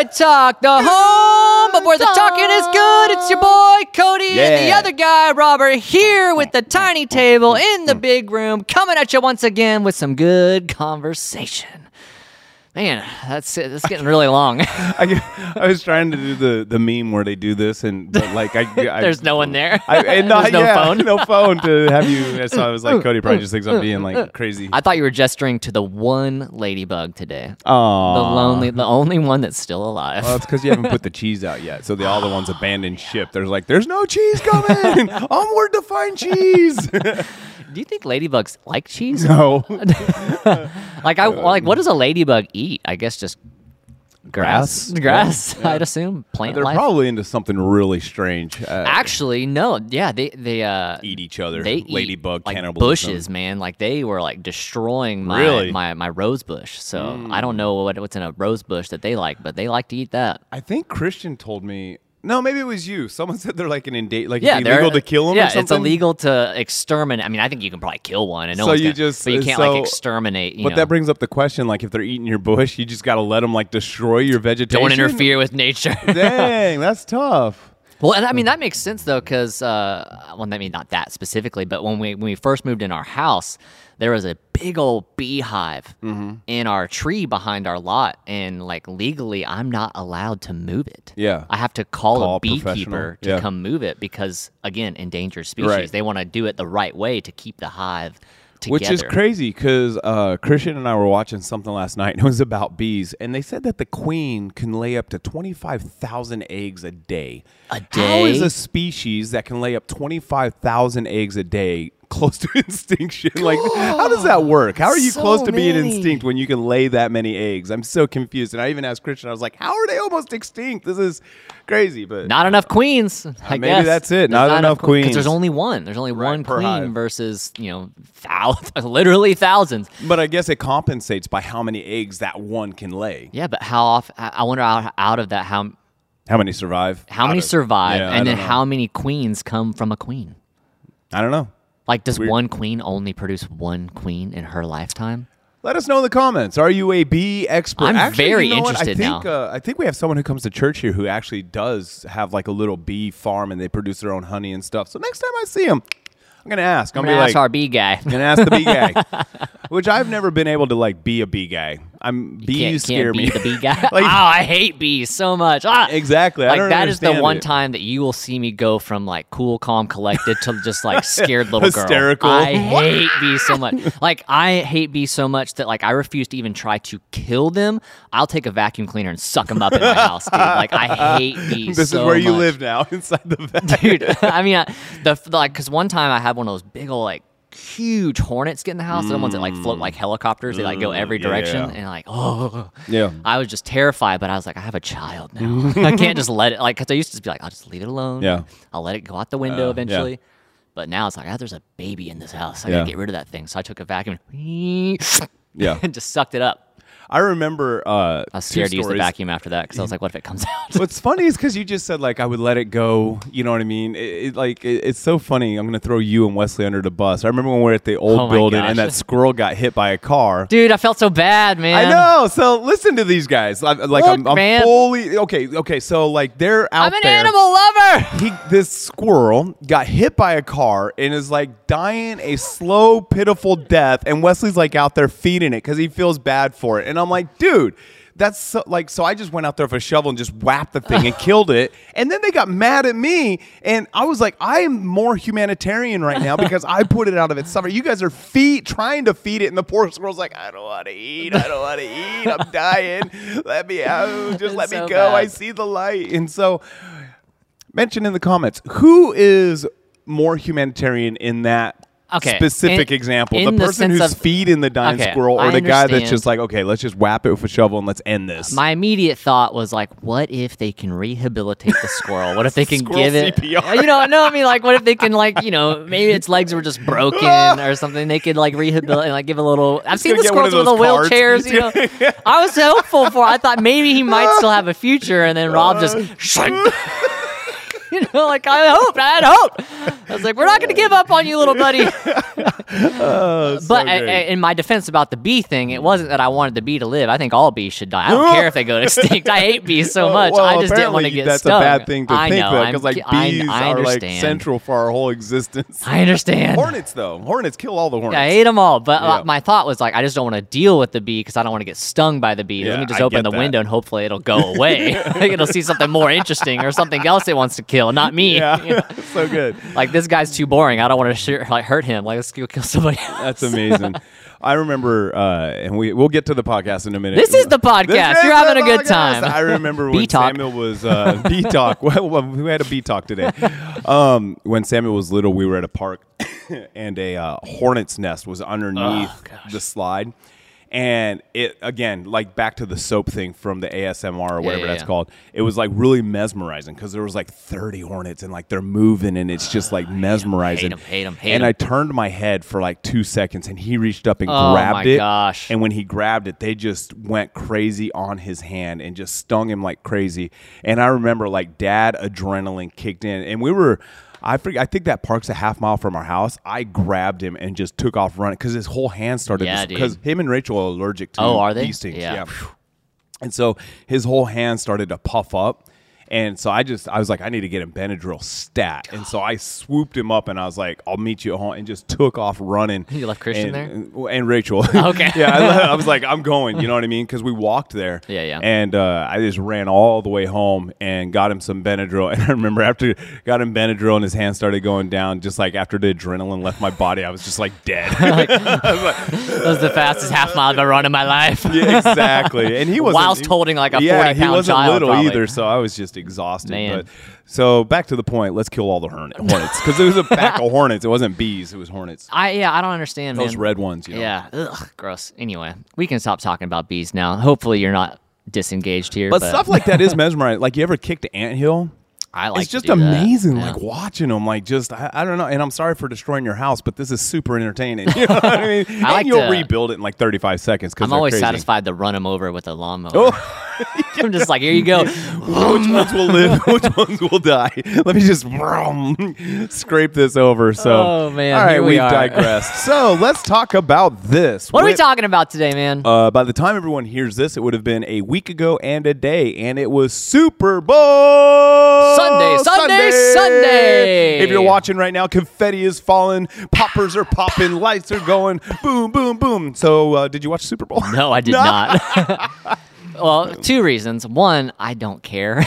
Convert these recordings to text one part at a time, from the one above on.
Good Talk, the home of where the talking is good. It's your boy Cody and the other guy Robert here with the tiny table in the big room, coming at you once again with some good conversation. Man, that's it. That's getting really long. I, I was trying to do the, the meme where they do this, and but like I, I There's no one there. I, and not, There's no yeah, phone. no phone to have you. So I was like, Cody probably just thinks I'm being like crazy. I thought you were gesturing to the one ladybug today. Oh, The lonely, the only one that's still alive. Well, it's because you haven't put the cheese out yet. So the all the ones abandoned ship. There's like, there's no cheese coming. Onward to find cheese. Do you think ladybugs like cheese? no, Like I like what does a ladybug eat? I guess just grass. Grass? Grass, I'd assume. Plant they're life. probably into something really strange. Uh, Actually, no. Yeah, they they uh eat each other. they eat, ladybug like cannibalism. bushes, man. Like they were like destroying my Really? my, my rose bush. So I Hmm. don't know what, what's in a rose bush that they like, but they like to eat that. I think Christian told me. No, maybe it was you. Someone said they're like an indate, like Yeah, it's illegal to kill them. Yeah, or something? it's illegal to exterminate. I mean, I think you can probably kill one, and no So you gonna- just- but you can't so- like exterminate. You But know. that brings up the question: like, if they're eating your bush, you just got to let them like destroy your vegetation. don't interfere with nature. Dang, that's tough. Well, and I mean that makes sense though, because uh, well, I mean not that specifically, but when we when we first moved in our house, there was a big old beehive Mm-hmm. in our tree behind our lot, and like legally, I'm not allowed to move it. Yeah. I have to call, Call a a beekeeper to Yeah. come move it because again, endangered species. Right. They want to do it the right way to keep the hive together. Which is crazy because uh, Christian and I were watching something last night and it was about bees. And they said that the queen can lay up to 25,000 eggs a day. A day? How is a species that can lay up 25,000 eggs a day close to extinction? Like, how does that work? How are you So close to being extinct when you can lay that many eggs? I'm so confused. And I even asked Christian, I was like, how are they almost extinct? This is crazy. But Not enough queens. Uh, I maybe guess. that's it. There's Not enough que- 'cause queens. there's only one. There's only one queen hive. versus you know, thou- literally thousands. But I guess it compensates by how many eggs that one can lay. Yeah, but how often? I I wonder out, out of that how How many survive? how many of- survive, Yeah, and then know. how many queens come from a queen? I don't know. Like, does Weird. one queen only produce one queen in her lifetime? Let us know in the comments. Are you a bee expert? I'm Actually, very you know interested I think, now. Uh, I think we have someone who comes to church here who actually does have like a little bee farm and they produce their own honey and stuff. So next time I see him, I'm gonna ask. I'm I'm gonna gonna ask like, our bee guy. I'm gonna ask the bee guy, which I've never been able to like be a bee guy. I'm bees can't, scare can't me. be the bee guy. Like- oh, I hate bees so much. Ah! Exactly. I Like that is the one it. time that you will see me go from like cool, calm, collected to just like scared little girl. Hysterical. I hate bees so much. Like I hate bees so much that like I refuse to even try to kill them. I'll take a vacuum cleaner and suck them up in my house, dude. Like I hate bees. This so is where you much. live now, inside the vet. dude. I mean, I, the the, like because one time I had one of those big old like huge hornets get in the house. They're the ones that like float like helicopters. They like go every Mm. yeah, direction, yeah. and like oh Yeah. I was just terrified, but I was like, I have a child now. I can't just let it like because I used to just be like, I'll just leave it alone. Yeah. I'll let it go out the window Uh, eventually. But now it's like, ah, there's a baby in this house. I Yeah. gotta get rid of that thing. So I took a vacuum Yeah. and just sucked it up. I remember. Uh, I was scared to use the vacuum after that because I was like, what if it comes out? What's funny is because you just said like I would let it go. You know what I mean? It, it, like it, it's so funny. I'm gonna throw you and Wesley under the bus. I remember when we were at the old Oh building gosh. and that squirrel got hit by a car. Dude, I felt so bad, man. I know. So listen to these guys. I, like Look, I'm, I'm man. fully okay. Okay. So like they're out I'm an there. animal lover. He, this squirrel got hit by a car and is like dying a slow, pitiful death. And Wesley's like out there feeding it because he feels bad for it. And I'm like, dude, that's so, like, so I just went out there with a shovel and just whacked the thing and killed it. And then they got mad at me. And I was like, I am more humanitarian right now because I put it out of its summer. You guys are feed, trying to feed it. And the poor squirrel's like, I don't want to eat. I don't want to eat. I'm dying. Let me out. Just let It's me so go. I see the light. And so, mention in the comments who is more humanitarian in that Okay, specific in- example in the the person who's of- feeding the dying Okay, squirrel or I the guy that's just like okay let's just whap it with a shovel and let's end this My immediate thought was like, what if they can rehabilitate the squirrel? What if they can give it, CPR. you know, no, I mean, like, what if they can, like, you know, maybe its legs were just broken or something. They could like rehabilitate and like give a little. I've seen the get one of squirrels with the wheelchairs. You know, I was hopeful for. I thought maybe he might still have a future, and then Rob just. you know, like I hoped, I had hope. I was like, we're not going to give up on you, little buddy. Oh, but I, I- in my defense about the bee thing, it wasn't that I wanted the bee to live. I think all bees should die. I don't care if they go extinct. I hate bees so much. well, I just didn't want to get that's stung. a bad thing to I think know, about because like I- bees are like central for our whole existence. I understand. Hornets though, hornets kill all the hornets. Yeah, I hate them all. But uh, my thought was like, I just don't want to deal with the bee because I don't want to get stung by the bee. Let me just open the that. window and hopefully it'll go away. like it'll see something more interesting or something else it wants to kill, not me. yeah, so good. Like this guy's too boring. I don't want to sh- like hurt him. Like let's go kill somebody else. That's amazing. I remember, uh, and we we'll get to the podcast in a minute. This is the podcast. Is You're having a good podcast. time. I remember when talk. Samuel was uh, bee talk. Well, we had a B talk today. Um, when Samuel was little, we were at a park, and a uh, hornet's nest was underneath Oh, the slide. And it again, like back to the soap thing from the ASMR or whatever yeah, that's yeah. called. It was like really mesmerizing because there was like 30 hornets and like they're moving and it's just like mesmerizing. 'em, hate 'em, hate and 'em. I turned my head for like two seconds and he reached up and Oh, grabbed my it. gosh. And when he grabbed it, they just went crazy on his hand and just stung him like crazy. And I remember like dad adrenaline kicked in and we were. I forget, I think that park's a half mile from our house. I grabbed him and just took off running because his whole hand started. Yeah, Because him and Rachel are allergic to Oh, are they? bee stings. Yeah. And so his whole hand started to puff up. And so I just, I was like, I need to get him Benadryl stat. And so I swooped him up and I was like, I'll meet you at home and just took off running. You left Christian and, there? And Rachel. Okay. yeah. I, I was like, I'm going. You know what I mean? Because we walked there. Yeah, yeah. And uh, I just ran all the way home and got him some Benadryl. And I remember after got him Benadryl and his hand started going down, just like after the adrenaline left my body, I was just like dead. That was the fastest half mile I've ever run in my life. Yeah, exactly. And he was Whilst holding, like, a yeah, 40 he wasn't child, little probably. either. So I was just exhausted. Man. But so back to the point. Let's kill all the hornets because it was a pack of hornets. It wasn't bees. It was hornets. I yeah, I don't understand, Those man. red ones. You know? Yeah, ugh, gross. Anyway, we can stop talking about bees now. Hopefully, you're not disengaged here. But But, stuff like that is mesmerizing. Like you ever kicked an anthill? I like it's just amazing, Yeah. like watching them. Like just I, I don't know. And I'm sorry for destroying your house, but this is super entertaining. You know what I mean? and like you'll to- rebuild it in like 35 seconds. Because I'm always satisfied to run them over with a lawnmower. Oh. I'm just like, here you go. which ones will live, which ones will die. Let me just scrape this over. So, Oh, man, all right, here we we've digressed. so let's talk about this. What are we talking about today, man? Uh, by the time everyone hears this, it would have been a week ago and a day, and it was Super Bowl Sunday, Sunday, Sunday. If you're watching right now, confetti is falling, poppers are popping, lights are going, boom, boom, boom. So, uh, did you watch Super Bowl? no, I did not. Well, two reasons. One, I don't care.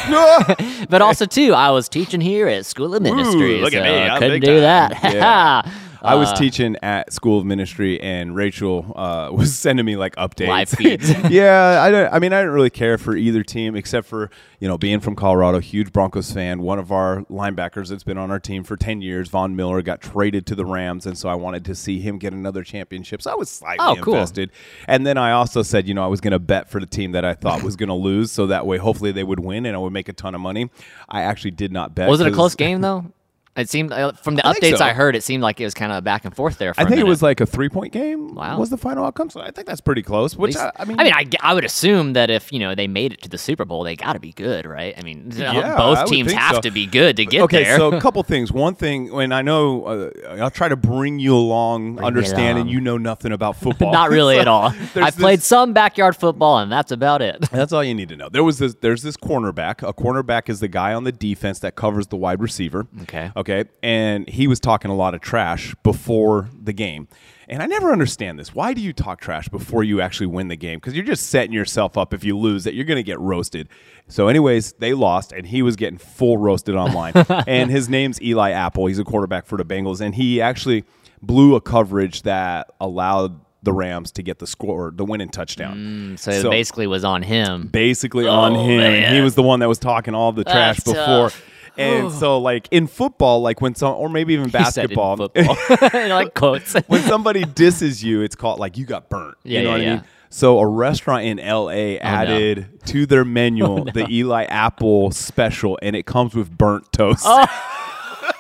but also, two, I was teaching here at School of Ministry. look at me, I I'm couldn't do time. that. Yeah. I was Uh, teaching at School of Ministry, and Rachel uh, was sending me like updates, Live feeds. yeah, I don't. I mean, I didn't really care for either team, except for you know being from Colorado, huge Broncos fan. One of our linebackers that's been on our team for ten years, Von Miller, got traded to the Rams, and so I wanted to see him get another championship. So I was slightly Oh, cool. invested. And then I also said, you know, I was going to bet for the team that I thought was going to lose, so that way, hopefully, they would win, and I would make a ton of money. I actually did not bet. was it a close game, though? It seemed uh, from the I think updates so. I heard, it seemed like it was kind of back and forth there. For I a think it minute. was like a three point game. Wow. Was the final outcome? So I think that's pretty close. Which I, I mean, I mean, I, I would assume that if you know they made it to the Super Bowl, they got to be good, right? I mean, Yeah, both I would teams think have so. to be good to get okay. there. So a couple things. One thing, and I know, uh, I'll try to bring you along, me understanding along. you know nothing about football. Not really So at all. there's I've played some backyard football, and that's about it. That's all you need to know. There was this. There's this cornerback. A cornerback is the guy on the defense that covers the wide receiver. Okay. Okay. And he was talking a lot of trash before the game. And I never understand this. Why do you talk trash before you actually win the game? Because you're just setting yourself up if you lose that you're going to get roasted. So, anyways, they lost, and he was getting full roasted online. and his name's Eli Apple. He's a quarterback for the Bengals, and he actually blew a coverage that allowed the Rams to get the score, the winning touchdown. Mm, so, it basically was on him. basically oh, on Oh, him. And he was the one that was talking all the trash That's before. tough. And so, like in football, like when some, or maybe even He said in basketball, football. Like quotes. when somebody disses you, it's called like you got burnt. Yeah, you know yeah, what I mean? So a restaurant in LA oh, added to their menu oh, the Eli Apple special, and it comes with burnt toast. Oh,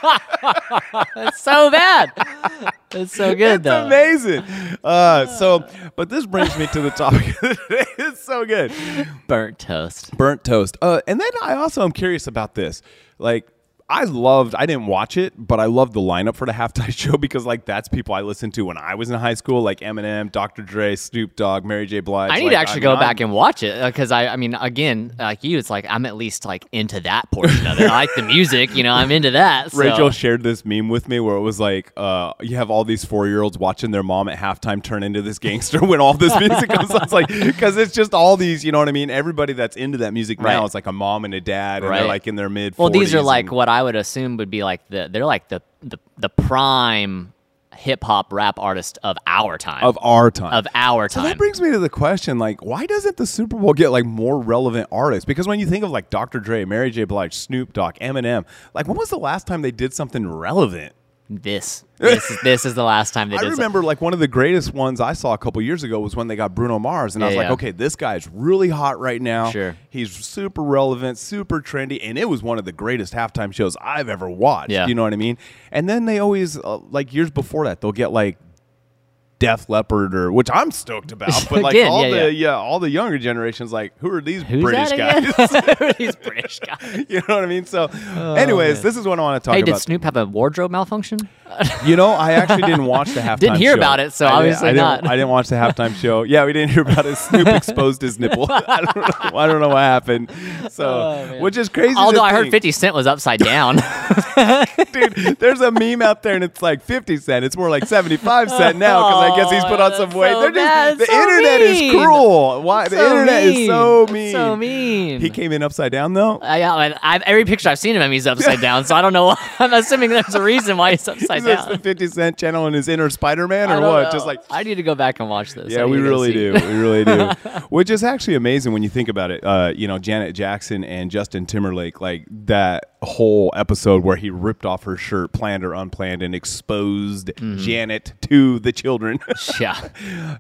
It's so bad. It's so good It's though. amazing. Uh, so, but this brings me to the topic. of the day. it's so good. Burnt toast. burnt toast. Uh, and then I also am curious about this. Like, I loved. I didn't watch it, but I loved the lineup for the halftime show because like that's people I listened to when I was in high school, like Eminem, Dr. Dre, Snoop Dogg, Mary J. Blige. I need like, to actually I go back I'm- and watch it because I, I mean, again, like you, it's like I'm at least like into that portion of it. I like the music, you know, I'm into that. So. Rachel shared this meme with me where it was like, uh, you have all these four year olds watching their mom at halftime turn into this gangster when all this music comes on. It's like, because it's just all these, you know what I mean? Everybody that's into that music now Right. is like a mom and a dad, and Right. they're like in their mid Well, these are like what I would assume would be like the they're like the the, the prime hip hop rap artist of our time. of our time. of our time. So that brings me to the question: like, why doesn't the Super Bowl get like more relevant artists? Because when you think of like Dr. Dre, Mary J. Blige, Snoop Dogg, Eminem, like when was the last time they did something relevant? This this is this is the last time they I remember like one of the greatest ones I saw a couple years ago was when they got Bruno Mars, and I Yeah, was like, yeah. okay, this guy's really hot right now. Sure. he's super relevant, super trendy, and it was one of the greatest halftime shows I've ever watched. Yeah. you know what I mean? And then they always uh, like years before that they'll get like. Def Leppard, or which I'm stoked about, but like Again, all yeah, the yeah. all the younger generations, like who are these Who's British that guys? again? Who are these British guys. you know what I mean? So, oh, anyways, this is what I want to talk Hey, did about. Snoop have a wardrobe malfunction? You know, I actually didn't watch the halftime. Show. Didn't hear show. about it, so didn't- obviously didn't, not. I didn't watch the halftime show. Yeah, we didn't hear about it. Snoop exposed his nipple. I don't know. I don't know what happened. So, oh, which is crazy. to Oh, Although I heard think. 50 Cent was upside down. dude. There's a meme out there, and it's like 50 cent. It's more like 75 cent now because I guess he's put on Oh, some weight. so They're just the So internet is cruel. Why the So internet is so mean. so mean. He came in upside down though. I, I, I've, every picture I've seen of him, he's upside down. So I don't know. why- I'm assuming there's a reason why he's upside down. Is this the 50 Cent channel in his inner Spider-Man or what? know. Just like I need to go back and watch this. Yeah, we need to go really do. We really do. Which is actually amazing when you think about it. Uh, you know, Janet Jackson and Justin Timberlake, like that whole episode where he ripped off her shirt, planned or unplanned, and exposed Mm-hmm. Janet to the children. Yeah.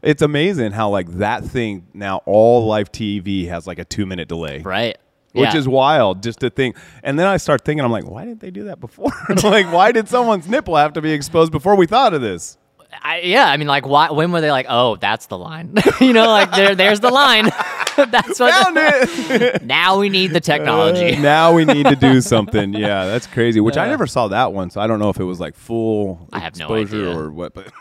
it's amazing how like that thing now all live TV has like a two minute delay. Right. Which Yeah. is wild, just to think. And then I start thinking, I'm like, why didn't they do that before? like, why did someone's nipple have to be exposed before we thought of this? I, yeah, I mean, like, why? When were they like, oh, that's the line? you know, like there, there's the line. that's what. Found it. now we need the technology. Uh, now we need to do something. Yeah, that's crazy. Which I never saw that one, so I don't know if it was like full I have no exposure idea. or what. But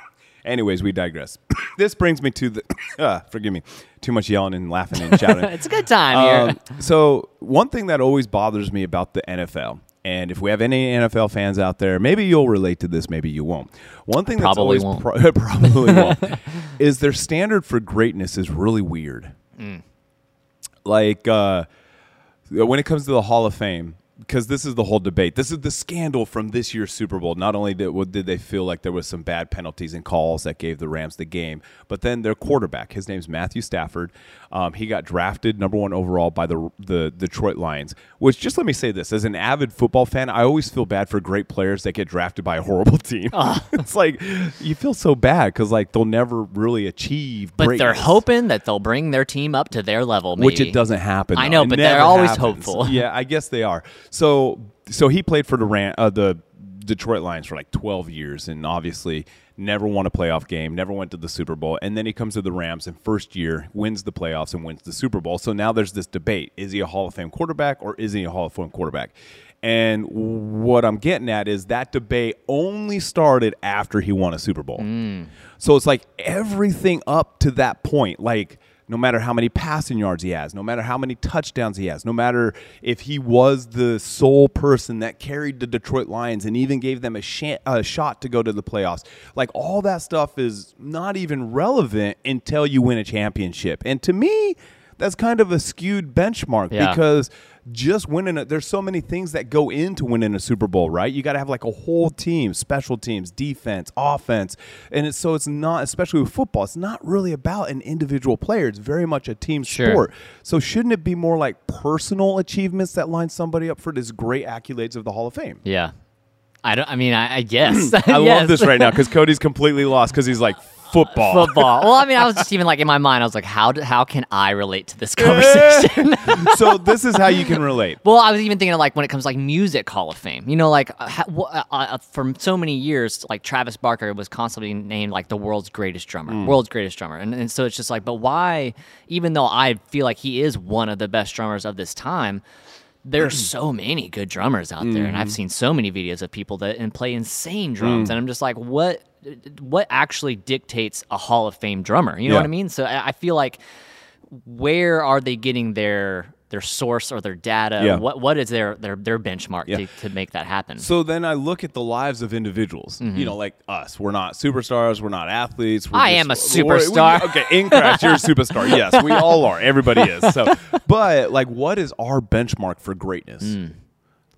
anyways, we digress. this brings me to the. Uh, forgive me. Too much yelling and laughing and shouting. it's a good time here. Um, so one thing that always bothers me about the NFL, and if we have any NFL fans out there, maybe you'll relate to this, maybe you won't. One thing that's Probably always won't. pro- probably won't is their standard for greatness is really weird. Mm. Like uh, when it comes to the Hall of Fame. Because this is the whole debate. This is the scandal from this year's Super Bowl. Not only did, what did they feel like there was some bad penalties and calls that gave the Rams the game, but then their quarterback, his name's Matthew Stafford, um, he got drafted number one overall by the the Detroit Lions. Which just let me say this: as an avid football fan, I always feel bad for great players that get drafted by a horrible team. it's like you feel so bad because like they'll never really achieve. but they're hoping that they'll bring their team up to their level. Maybe. which it doesn't happen. I know, It but they're always happens. hopeful. Yeah, I guess they are. So, so he played for the Ran- uh, the Detroit Lions for like 12 years, and obviously never won a playoff game, never went to the Super Bowl, and then he comes to the Rams and first year wins the playoffs and wins the Super Bowl. So now there's this debate: is he a Hall of Fame quarterback or is he a Hall of Fame quarterback? And what I'm getting at is that debate only started after he won a Super Bowl. So it's like everything up to that point, like no matter how many passing yards he has, no matter how many touchdowns he has, no matter if he was the sole person that carried the Detroit Lions and even gave them a, sh- a shot to go to the playoffs, like all that stuff is not even relevant until you win a championship. And to me, that's kind of a skewed benchmark Yeah. because just winning it there's so many things that go into winning a super bowl right you got to have like a whole team special teams defense offense and it's so it's not especially with football it's not really about an individual player it's very much a team Sure. sport so shouldn't it be more like personal achievements that line somebody up for this great accolades of the hall of fame Yeah. I don't. I mean, I, I guess. i love this right now because cody's completely lost because he's like football Football. Well, I mean, I was just even like in my mind, I was like, how do, how can I relate to this conversation? so this is how you can relate Well, I was even thinking of like when it comes to like music Hall of Fame. You know, like uh, ha- uh, uh, for so many years, like Travis Barker was constantly named like the world's greatest drummer, Mm. world's greatest drummer, and, and so it's just like, but why? Even though I feel like he is one of the best drummers of this time, there are so many good drummers out there, and I've Mm-hmm. seen so many videos of people that and play insane Mm. drums, and I'm just like, what? What actually dictates a Hall of Fame drummer? You know what I mean? So I feel like where are they getting their their source or their data? Yeah. What what is their their their benchmark Yeah. to, to make that happen? So then I look at the lives of individuals. Mm-hmm. You know, like us. We're not superstars. We're not athletes. We're I just- am a we're- we- superstar. okay, in crash, you're a superstar. Yes, we all are. Everybody is. So, but like, what is our benchmark for greatness? Mm.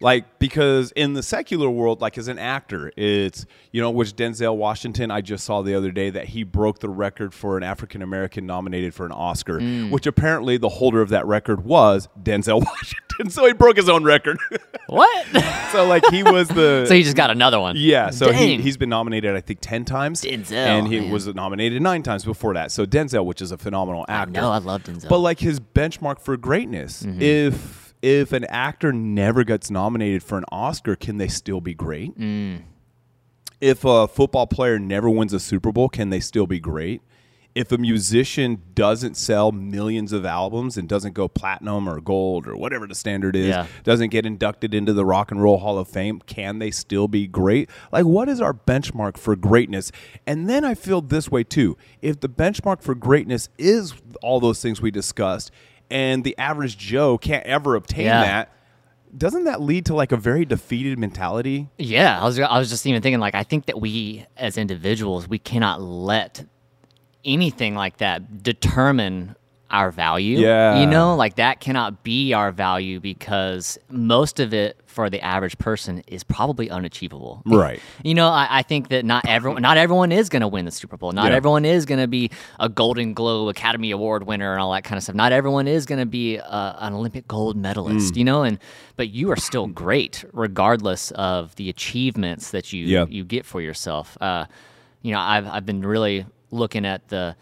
Like, because in the secular world, like as an actor, it's you know, which Denzel Washington, I just saw the other day that he broke the record for an African American nominated for an Oscar, Mm. which apparently the holder of that record was Denzel Washington. So he broke his own record. what? so like he was the so he just got another one? yeah, so he, he's been nominated, I think, 10 times. Denzel, And he man. was nominated nine times before that. So Denzel, which is a phenomenal actor. No, I love Denzel. But like his benchmark for greatness, Mm-hmm. if if an actor never gets nominated for an Oscar, can they still be great? Mm. If a football player never wins a Super Bowl, can they still be great? If a musician doesn't sell millions of albums and doesn't go platinum or gold or whatever the standard is, Yeah. doesn't get inducted into the Rock and Roll Hall of Fame, can they still be great? Like, what is our benchmark for greatness? And then I feel this way too. If the benchmark for greatness is all those things we discussed, and the average Joe can't ever obtain Yeah. that, doesn't that lead to like a very defeated mentality? Yeah, I was I was just even thinking like I think that we as individuals we cannot let anything like that determine our value. Yeah. You know, like that cannot be our value because most of it for the average person is probably unachievable. Right. You know, I, I think that not everyone not everyone is gonna win the Super Bowl. Not Yeah. everyone is gonna be a Golden Globe Academy Award winner and all that kind of stuff. Not everyone is gonna be a, an Olympic gold medalist, Mm. you know, and but you are still great regardless of the achievements that you Yeah. you get for yourself. Uh, you know, I've I've been really looking at the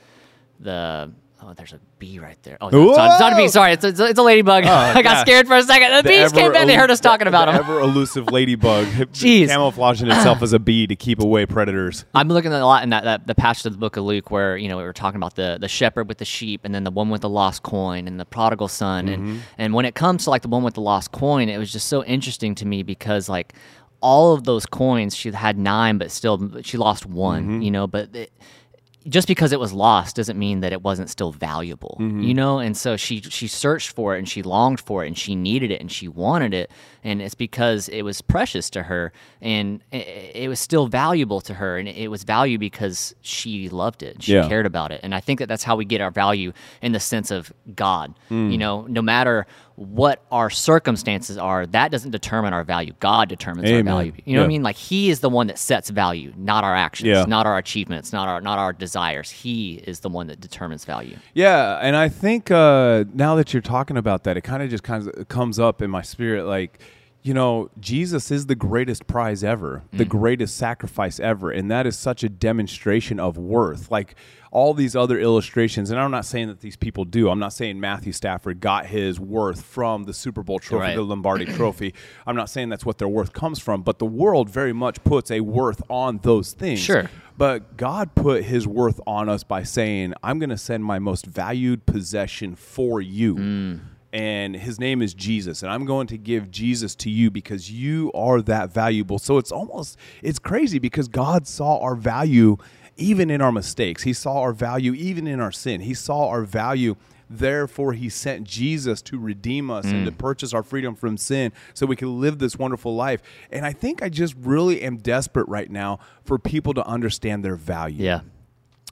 the oh, there's a bee right there. Oh, no, it's, not, it's not a bee. Sorry, it's, it's, it's a ladybug. Oh, I got gosh. scared for a second. The, bees came in. They heard us talking about the them. ever elusive ladybug, Jeez. camouflaging itself as a bee to keep away predators. I'm looking at a lot in that, that the passage of the book of Luke where you know we were talking about the the shepherd with the sheep and then the one with the lost coin and the prodigal son and mm-hmm. and when it comes to like the one with the lost coin, it was just so interesting to me because like all of those coins she had nine but still she lost one, mm-hmm. you know, but. It, just because it was lost doesn't mean that it wasn't still valuable mm-hmm. you know? And so she she searched for it and she longed for it and she needed it and she wanted it. And it's because it was precious to her and it, it was still valuable to her and it was value because she loved it she Yeah. cared about it. And i think that that's how we get our value in the sense of god you mm. know? No matter what our circumstances are that doesn't determine our value. God determines our value. You know what i mean? Like he is the one that sets value not our actions Yeah. not our achievements not our not our desires. He is the one that determines value. Yeah, and I think uh, now that you're talking about that, it kind of just kind of comes up in my spirit, like. You know, Jesus is the greatest prize ever, the mm. greatest sacrifice ever. And that is such a demonstration of worth. Like all these other illustrations, and I'm not saying that these people do. I'm not saying Matthew Stafford got his worth from the Super Bowl trophy, Right. the Lombardi trophy. I'm not saying that's what their worth comes from, but the world very much puts a worth on those things. Sure. But God put his worth on us by saying, I'm going to send my most valued possession for you. Mm. And his name is Jesus. And I'm going to give Jesus to you because you are that valuable. So it's almost, it's crazy because God saw our value even in our mistakes. He saw our value even in our sin. He saw our value. Therefore, he sent Jesus to redeem us and to mm. purchase our freedom from sin so we can live this wonderful life. And I think I just really am desperate right now for people to understand their value yeah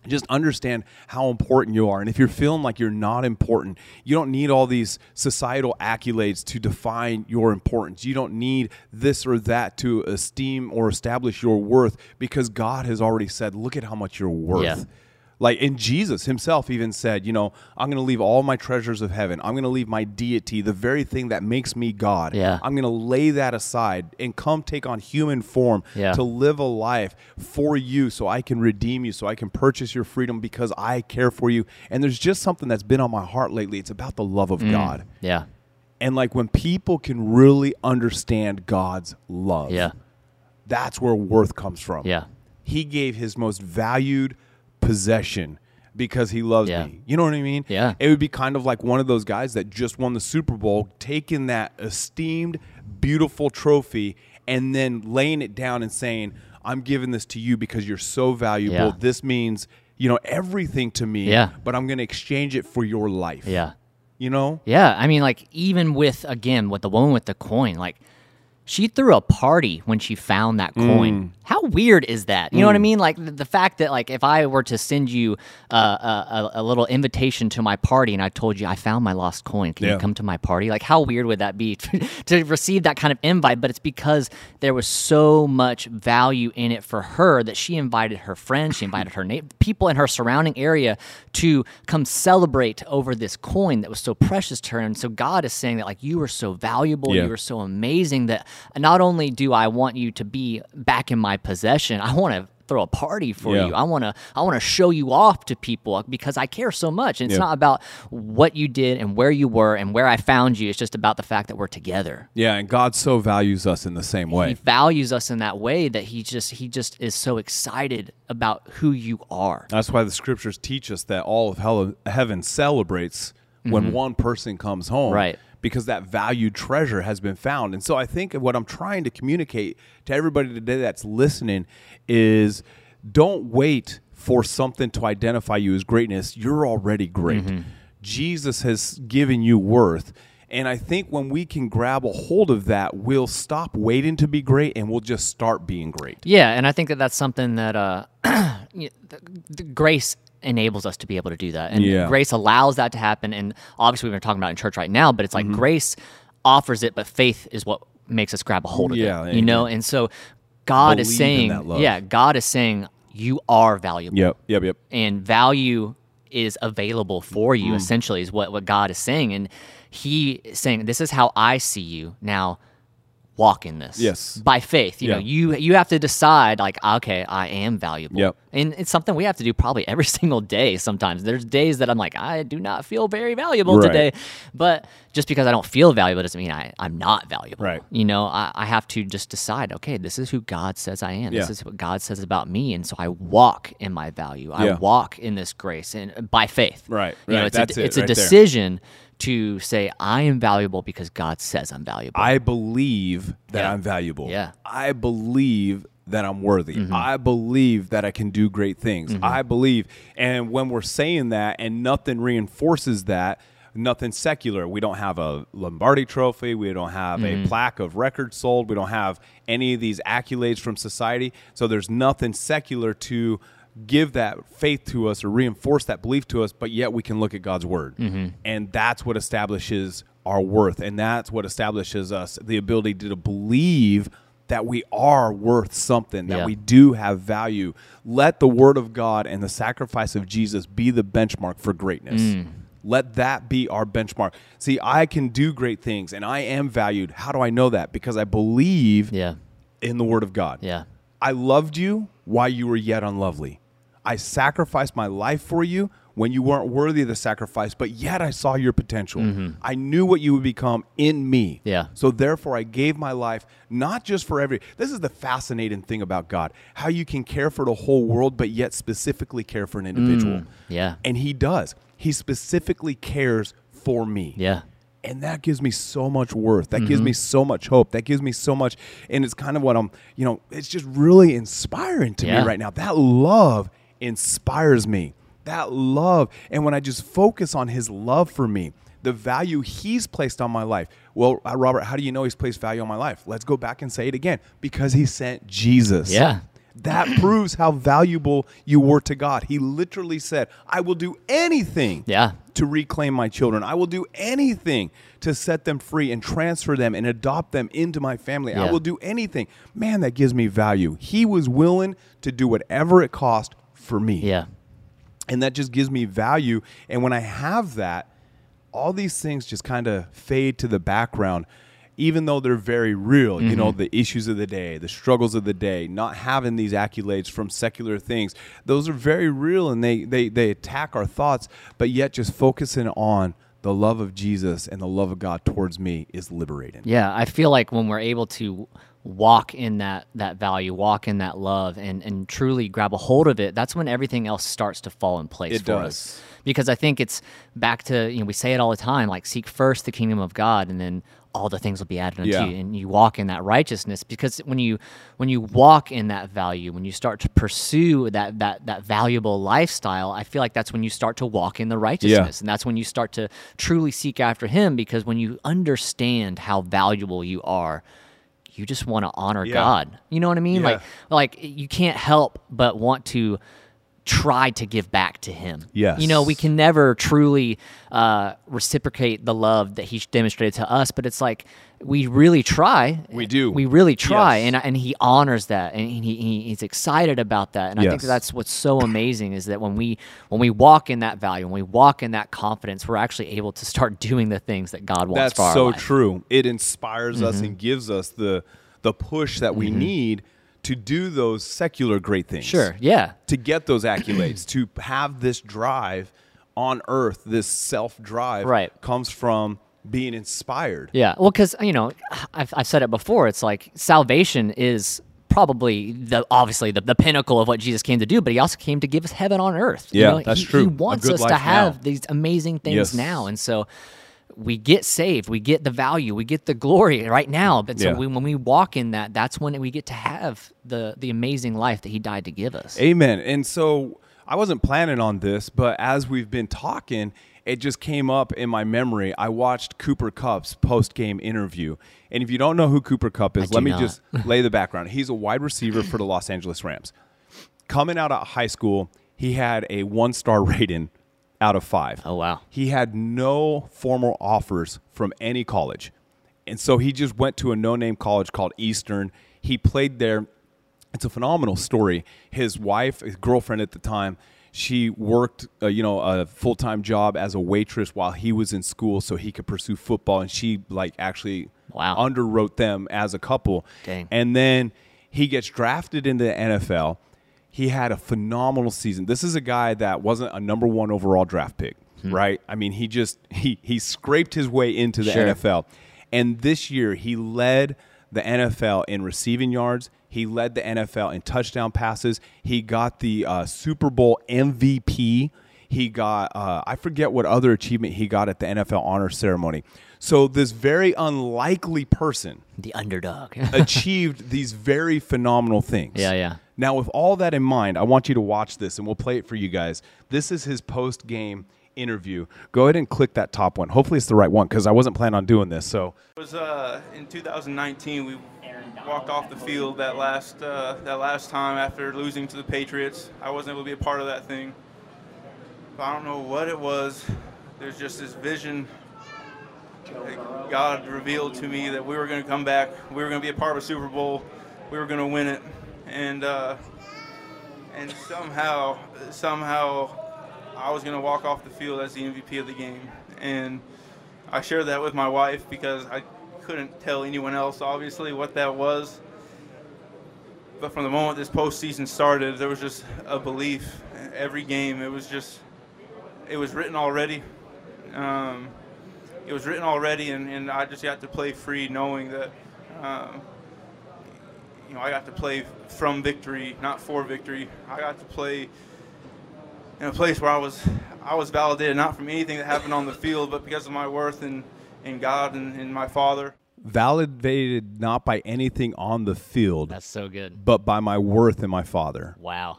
just understand how important you are. And if you're feeling like you're not important, you don't need all these societal accolades to define your importance. You don't need this or that to esteem or establish your worth because God has already said, look at how much you're worth. Yeah. Like, and Jesus himself even said, you know, I'm going to leave all my treasures of heaven. I'm going to leave my deity, the very thing that makes me God. Yeah. I'm going to lay that aside and come take on human form Yeah. to live a life for you so I can redeem you, so I can purchase your freedom because I care for you. And there's just something that's been on my heart lately. It's about the love of mm. God. yeah And like when people can really understand God's love, yeah that's where worth comes from. yeah He gave his most valued possession because he loves Yeah. me. You know what I mean? Yeah. It would be kind of like one of those guys that just won the Super Bowl, taking that esteemed, beautiful trophy and then laying it down and saying, I'm giving this to you because you're so valuable. Yeah. This means, you know, everything to me. Yeah. But I'm going to exchange it for your life. Yeah. You know? Yeah, I mean, like even with again with the woman with the coin, like she threw a party when she found that coin. How weird is that? You know what I mean? Like the, the fact that like if I were to send you uh, a, a, a little invitation to my party and I told you I found my lost coin, can Yeah. you come to my party? Like how weird would that be to receive that kind of invite? But it's because there was so much value in it for her that she invited her friends, she invited her na- people in her surrounding area to come celebrate over this coin that was so precious to her. And so God is saying that like you are so valuable, Yeah. you are so amazing that not only do I want you to be back in my possession, I want to throw a party for Yeah. you. I want to I want to show you off to people because I care so much. And it's Yeah. not about what you did and where you were and where I found you. It's just about the fact that we're together. Yeah. And God so values us in the same way. He values us in that way that he just he just is so excited about who you are. That's why the scriptures teach us that all of hell, heaven celebrates when one person comes home. Mm-hmm. Right. Because that valued treasure has been found. And so I think what I'm trying to communicate to everybody today that's listening is don't wait for something to identify you as greatness. You're already great. Mm-hmm. Jesus has given you worth. And I think when we can grab a hold of that, we'll stop waiting to be great and we'll just start being great. Yeah, and I think that that's something that uh, grace enables us to be able to do that, and Yeah. grace allows that to happen. And obviously, we've been talking about in church right now, but it's like grace offers it, but faith is what makes us grab a hold of Yeah, it. You know, and so God is Believe in saying, yeah, God is saying you are valuable. Yep, yep, yep. and value is available for Mm. you essentially is what, what god is saying and he is saying this is how i see you now walk in this Yes. by faith you know you you have to decide like ah, okay i am valuable Yep. and it's something we have to do probably every single day sometimes there's days that i'm like i do not feel very valuable Right. today but just because i don't feel valuable doesn't mean I, i'm not valuable Right. you know I, I have to just decide okay this is who god says i am Yeah. this is what god says about me and so i walk in my value i Yeah. walk in this grace and by faith Right, you know it's That's a, it it's a right there. To say i am valuable because god says i'm valuable I believe that Yeah. I'm valuable. Yeah. Mm-hmm. I believe that I'm worthy. I believe that I can do great things. I believe. And when we're saying that and nothing reinforces that, nothing secular. We don't have a Lombardi trophy. We don't have Mm-hmm. a plaque of records sold. We don't have any of these accolades from society. So there's nothing secular to give that faith to us or reinforce that belief to us, but yet we can look at God's word. Mm-hmm. And that's what establishes our worth. And that's what establishes us the ability to believe that we are worth something, that Yeah. we do have value. Let the word of God and the sacrifice of Jesus be the benchmark for greatness. Mm. Let that be our benchmark. See, I can do great things and I am valued. How do I know that? Because I believe yeah in the word of God. yeah I loved you while you were yet unlovely. I sacrificed my life for you when you weren't worthy of the sacrifice, but yet I saw your potential. I knew what you would become in me. Mm-hmm. Yeah. So therefore I gave my life not just for every This is the fascinating thing about God. How you can care for the whole world but yet specifically care for an individual. Mm, yeah. And he does. He specifically cares for me. yeah And that gives me so much worth. That gives me so much hope. That gives me so much. And it's kind of what I'm, you know, it's just really inspiring to Yeah. me right now. That love inspires me. That love. And when I just focus on his love for me, the value he's placed on my life. Well, uh, Robert, how do you know he's placed value on my life? Let's go back and say it again. Because he sent Jesus. Yeah. That proves how valuable you were to God. He literally said, I will do anything Yeah. to reclaim my children. I will do anything to set them free and transfer them and adopt them into my family. I will do anything. Man, that gives me value. He was willing to do whatever it cost for me. yeah And that just gives me value. And when I have that, all these things just kind of fade to the background, even though they're very real. You know, mm-hmm. the issues of the day, the struggles of the day, not having these accolades from secular things, those are very real and they, they, they attack our thoughts, but yet just focusing on the love of Jesus and the love of God towards me is liberating. Yeah, I feel like when we're able to walk in that that value, walk in that love, and and truly grab a hold of it, that's when everything else starts to fall in place It for does. us. Because I think it's back to you know we say it all the time, like seek first the kingdom of God, and then all the things will be added unto Yeah. you, and you walk in that righteousness. Because when you when you walk in that value, when you start to pursue that that that valuable lifestyle, I feel like that's when you start to walk in the righteousness, and that's when you start to truly seek after Him. Because when you understand how valuable you are, you just want to honor Yeah. God. You know what I mean? Yeah. Like like you can't help but want to try to give back to him. Yes. You know, we can never truly uh, reciprocate the love that he demonstrated to us, but it's like we really try. We do. We really try, Yes. and and he honors that, and he, he he's excited about that, and I think that's what's so amazing is that when we when we walk in that value, when we walk in that confidence, we're actually able to start doing the things that God wants That's so life. Mm-hmm. true. It inspires us and gives us the the push that we need to do those secular great things. Sure. Yeah. To get those accolades, to have this drive on earth, this self drive Right. comes from being inspired. Yeah, well, because you know, I've, I've said it before. It's like salvation is probably the obviously the, the pinnacle of what Jesus came to do, but he also came to give us heaven on earth. You Yeah, know, that's he, true. He wants us to life have these amazing things Yes. now, and so we get saved, we get the value, we get the glory right now. But so Yeah. we, when we walk in that, that's when we get to have the the amazing life that He died to give us. Amen. And so I wasn't planning on this, but as we've been talking, it just came up in my memory. I watched Cooper Kupp's post game interview. And if you don't know who Cooper Kupp is, let me not. just lay the background. He's a wide receiver for the Los Angeles Rams. Coming out of high school, he had a one star rating out of five. Oh wow. He had no formal offers from any college. And so he just went to a no name college called Eastern. He played there. It's a phenomenal story. His wife, his girlfriend at the time, she worked, uh, you know, a full time job as a waitress while he was in school, so he could pursue football. And she like actually Wow. underwrote them as a couple. Dang. And then he gets drafted into the NFL. He had a phenomenal season. This is a guy that wasn't a number one overall draft pick, Hmm. right? I mean, he just he he scraped his way into the Sure. NFL. And this year he led the NFL in receiving yards. He led the NFL in touchdown passes. He got the uh, Super Bowl MVP. He got uh, I forget what other achievement he got at the NFL honor ceremony. So this very unlikely person The underdog. achieved these very phenomenal things. Yeah, yeah. Now, with all that in mind, I want you to watch this and we'll play it for you guys. This is his post game interview. Go ahead and click that top one. Hopefully, it's the right one because I wasn't planning on doing this. So, It was uh, in 2019 we walked off the field that last uh, that last time after losing to the Patriots. I wasn't able to be a part of that thing. But I don't know what it was. There's just this vision that God revealed to me that we were going to come back. We were going to be a part of a Super Bowl. We were going to win it, and uh, and somehow somehow I was going to walk off the field as the MVP of the game. And I shared that with my wife because I couldn't tell anyone else, obviously, what that was. But from the moment this postseason started, there was just a belief. Every game, it was just, it was written already. Um, it was written already, and, and I just got to play free, knowing that, um, you know, I got to play from victory, not for victory. I got to play in a place where I was I was validated not from anything that happened on the field, but because of my worth in, in God and in my Father. validated not by anything on the field, That's so good. but by my worth in my Father. Wow.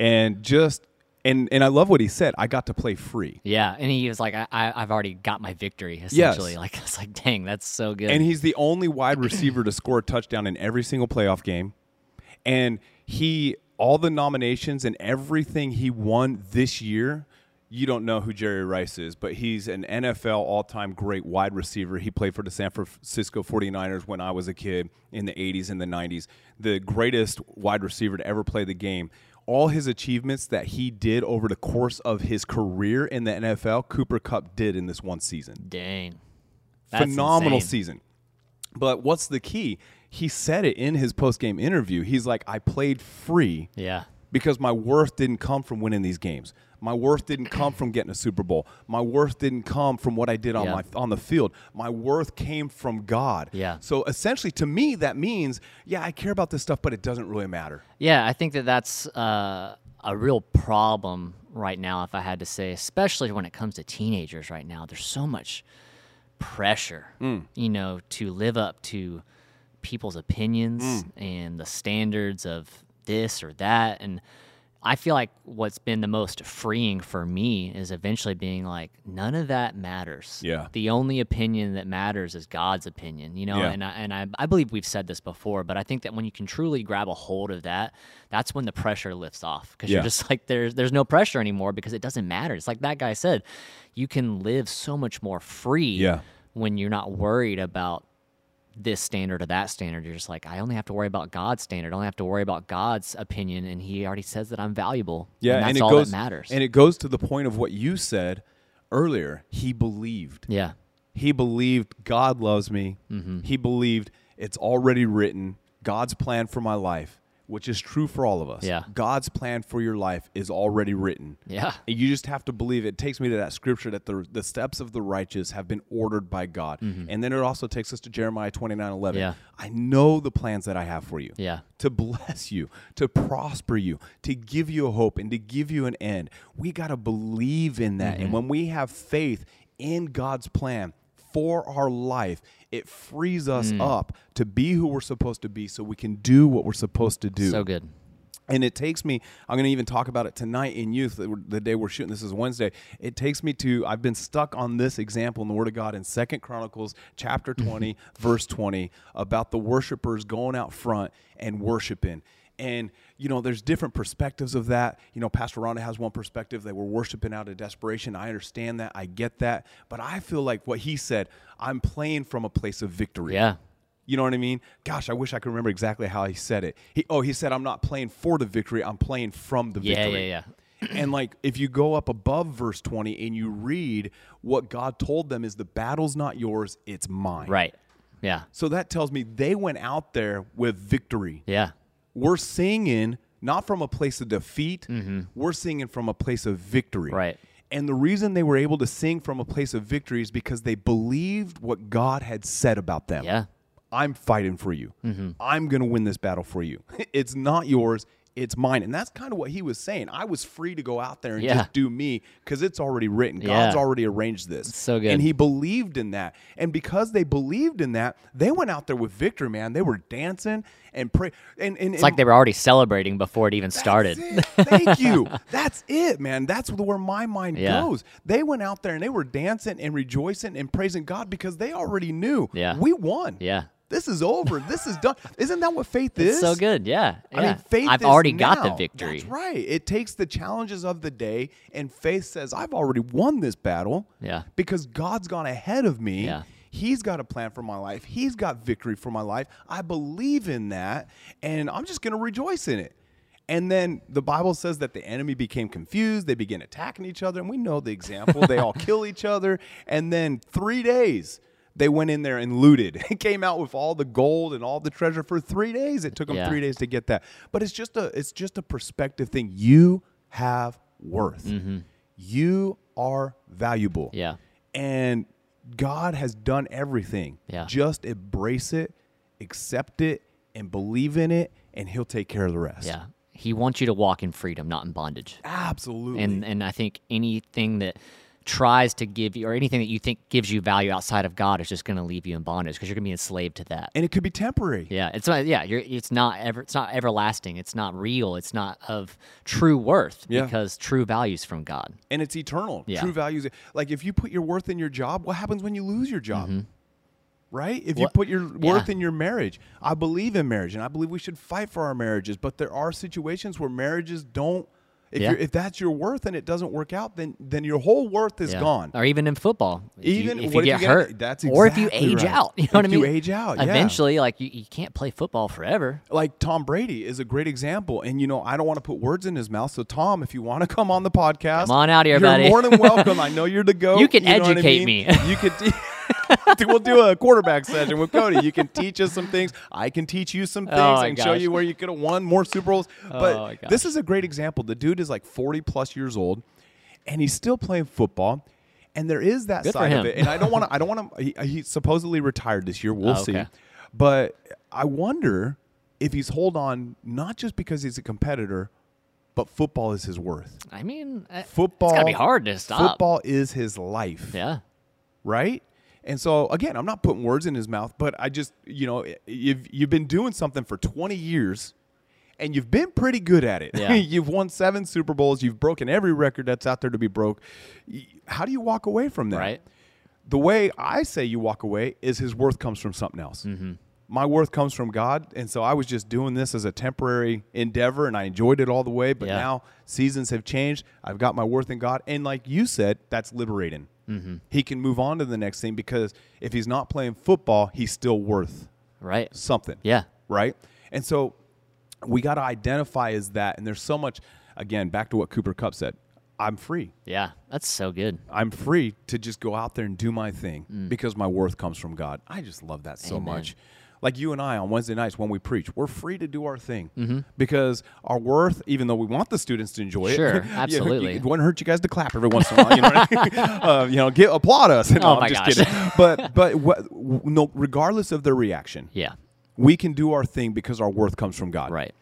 And just, and, and I love what he said. I got to play free. Yeah, and he was like, I, I, "I've already got my victory." Essentially, like it's like, dang, that's so good. And he's the only wide receiver to score a touchdown in every single playoff game. And he, all the nominations and everything he won this year, you don't know who Jerry Rice is, but he's an NFL all time great wide receiver. He played for the San Francisco 49ers when I was a kid in the 80s and the 90s. The greatest wide receiver to ever play the game. All his achievements that he did over the course of his career in the NFL, Cooper Kupp did in this one season dang, That's phenomenal insane. season. But what's the key? He said it in his post game interview. He's like, I played free Yeah, because my worth didn't come from winning these games. My worth didn't come from getting a Super Bowl. My worth didn't come from what I did on Yeah. my on the field. My worth came from God. Yeah. So essentially, to me, that means, yeah, I care about this stuff, but it doesn't really matter. Yeah, I think that that's uh, a real problem right now, if I had to say, especially when it comes to teenagers right now. There's so much pressure, you know, to live up to people's opinions and the standards of this or that. And I feel like what's been the most freeing for me is eventually being like, none of that matters. Yeah. The only opinion that matters is God's opinion, you know? Yeah. And, I, and I, I believe we've said this before, but I think that when you can truly grab a hold of that, that's when the pressure lifts off because Yeah. you're just like, there's, there's no pressure anymore because it doesn't matter. It's like that guy said, you can live so much more free Yeah. when you're not worried about this standard or that standard. You're just like, I only have to worry about God's standard. I only have to worry about God's opinion, and He already says that I'm valuable. Yeah, and that's it all goes that matters. And it goes to the point of what you said earlier. He believed. yeah, He believed God loves me. Mm-hmm. He believed it's already written. God's plan for my life, which is true for all of us. Yeah. God's plan for your life is already written. yeah, And you just have to believe it. It takes me to that scripture that the, the steps of the righteous have been ordered by God. And then it also takes us to Jeremiah 29 11. Mm-hmm. Yeah. I know the plans that I have for you yeah, to bless you, to prosper you, to give you a hope, and to give you an end. We got to believe in that. Mm-hmm. And when we have faith in God's plan for our life, it frees us Mm. up to be who we're supposed to be so we can do what we're supposed to do. so good. And it takes me, I'm going to even talk about it tonight in youth, the day we're shooting. This is Wednesday. It takes me to, I've been stuck on this example in the Word of God in Second Chronicles chapter 20, verse 20, about the worshipers going out front and worshiping. And, you know, there's different perspectives of that. You know, Pastor Rhonda has one perspective. They were worshiping out of desperation. I understand that. I get that. But I feel like what he said, I'm playing from a place of victory. Yeah, You know what I mean? Gosh, I wish I could remember exactly how he said it. He, oh, he said, I'm not playing for the victory, I'm playing from the yeah, victory. yeah, yeah. and like, if you go up above verse 20 and you read what God told them is the battle's not yours, it's mine. Right. Yeah, So that tells me they went out there with victory. yeah, We're singing not from a place of defeat, we're singing from a place of victory. Mm-hmm. Right. And the reason they were able to sing from a place of victory is because they believed what God had said about them. yeah. I'm fighting for you. Mm-hmm. I'm going to win this battle for you. It's not yours, it's mine. And that's kind of what he was saying. I was free to go out there and Yeah. just do me because it's already written. Yeah. God's already arranged this. so good. And he believed in that. And because they believed in that, they went out there with victory, man. They were dancing and pray. And, and It's like they were already celebrating before it even started. Thank you. That's it, man. That's where my mind Yeah. goes. They went out there and they were dancing and rejoicing and praising God because they already knew Yeah. we won. yeah. This is over. This is done. Isn't that what faith is? It's so good. Yeah. I yeah. mean, faith I've already got the victory. That's right. It takes the challenges of the day, and faith says, I've already won this battle. Yeah. Because God's gone ahead of me. Yeah. He's got a plan for my life. He's got victory for my life. I believe in that, and I'm just going to rejoice in it. And then the Bible says that the enemy became confused. They began attacking each other. And we know the example. they all kill each other. And then three days, they went in there and looted and came out with all the gold and all the treasure for three days. It took them Yeah. three days to get that. But it's just a it's just a perspective thing. You have worth. You are valuable. Mm-hmm. Yeah. And God has done everything. Yeah. Just embrace it, accept it, and believe in it, and He'll take care of the rest. Yeah. He wants you to walk in freedom, not in bondage. Absolutely. And and I think anything that tries to give you or anything that you think gives you value outside of God is just going to leave you in bondage because you're going to be enslaved to that. and it could be temporary. Yeah, it's not. Yeah, you're, it's not ever. It's not everlasting. It's not real. It's not of true worth Yeah. because true values from God. and it's eternal. Yeah. True values. Like if you put your worth in your job, what happens when you lose your job? Right? If you put your worth Mm-hmm. yeah. in your marriage, I believe in marriage and I believe we should fight for our marriages, but there are situations where marriages don't if Yeah. you're, if that's your worth and it doesn't work out, then then your whole worth is Yeah. gone. Or even in football, if you- Even- if you if get you get- hurt, that's or if you age right. out, you know what I mean? You age out, yeah. eventually, like you, you can't play football forever. like Tom Brady is a great example. And you know, I don't want to put words in his mouth. So Tom, if you want to come on the podcast, Come on out here, you're buddy. more than welcome. I know you're the go. You can what I educate mean? me. You could we'll do a quarterback session with Cody. You can teach us some things. I can teach you some oh things Oh, and show you where you could have won more Super Bowls. Oh but Oh, this is a great example. The dude is like 40 plus years old, and he's still playing football. And there is that Good side of it. And I don't want to. I don't want to. He, he supposedly retired this year. We'll Oh, see. But I wonder if he's hold on not just because he's a competitor, but football is his worth. I mean, Football. It's gotta be hard to stop. Football is his life Yeah. right? And so again, I'm not putting words in his mouth, but I just, you know, you've you've been doing something for 20 years and you've been pretty good at it. Yeah. you've won 7 Super Bowls, you've broken every record that's out there to be broke. How do you walk away from that? Right. The way I say you walk away is his worth comes from something else. Mm-hmm. My worth comes from God, and so I was just doing this as a temporary endeavor, and I enjoyed it all the way. But Yeah. now seasons have changed. I've got my worth in God, and like you said, that's liberating. Mm-hmm. He can move on to the next thing because if he's not playing football, he's still worth Right. something. Yeah. Right. And so we got to identify as that. And there's so much. Again, back to what Cooper Kupp said. I'm free. Yeah. That's so good. I'm free to just go out there and do my thing because my worth comes from God. I just love that so Mm. Amen. much. Like you and I on Wednesday nights when we preach, we're free to do our thing Mm-hmm. because our worth, even though we want the students to enjoy it, Sure, you know, absolutely. it wouldn't hurt you guys to clap every once in a while. You know, what I mean? uh, you know, get applaud us. No, Oh I'm my just gosh. kidding. But but what, no, regardless of their reaction, Yeah. we can do our thing because our worth comes from God. Right.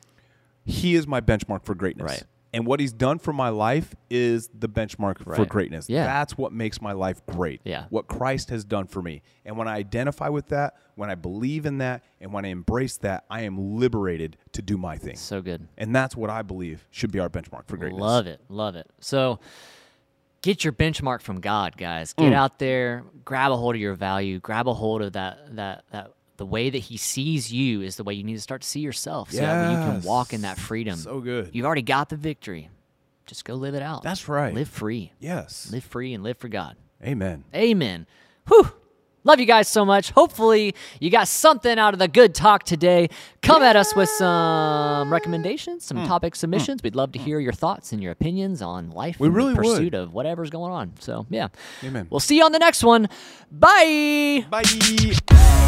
He is my benchmark for greatness. Right. And what he's done for my life is the benchmark for greatness. Yeah. That's what makes my life great. Yeah. What Christ has done for me. And when I identify with that, when I believe in that, and when I embrace that, I am liberated to do my thing. So good. And that's what I believe should be our benchmark for greatness. Love it. Love it. So get your benchmark from God, guys. Mm. Get out there, grab a hold of your value, grab a hold of that that that the way that he sees you is the way you need to start to see yourself. So that way you can walk in that freedom. So good. You've already got the victory. Just go live it out. That's right. Live free. Yes. Live free and live for God. Amen. Amen. Whew. Love you guys so much. Hopefully, you got something out of the good talk today. Come at us with some recommendations, some mm. topic mm. submissions. We'd love to hear your thoughts and your opinions on life We and really the would. pursuit of whatever's going on. So, yeah. Amen. We'll see you on the next one. Bye. Bye.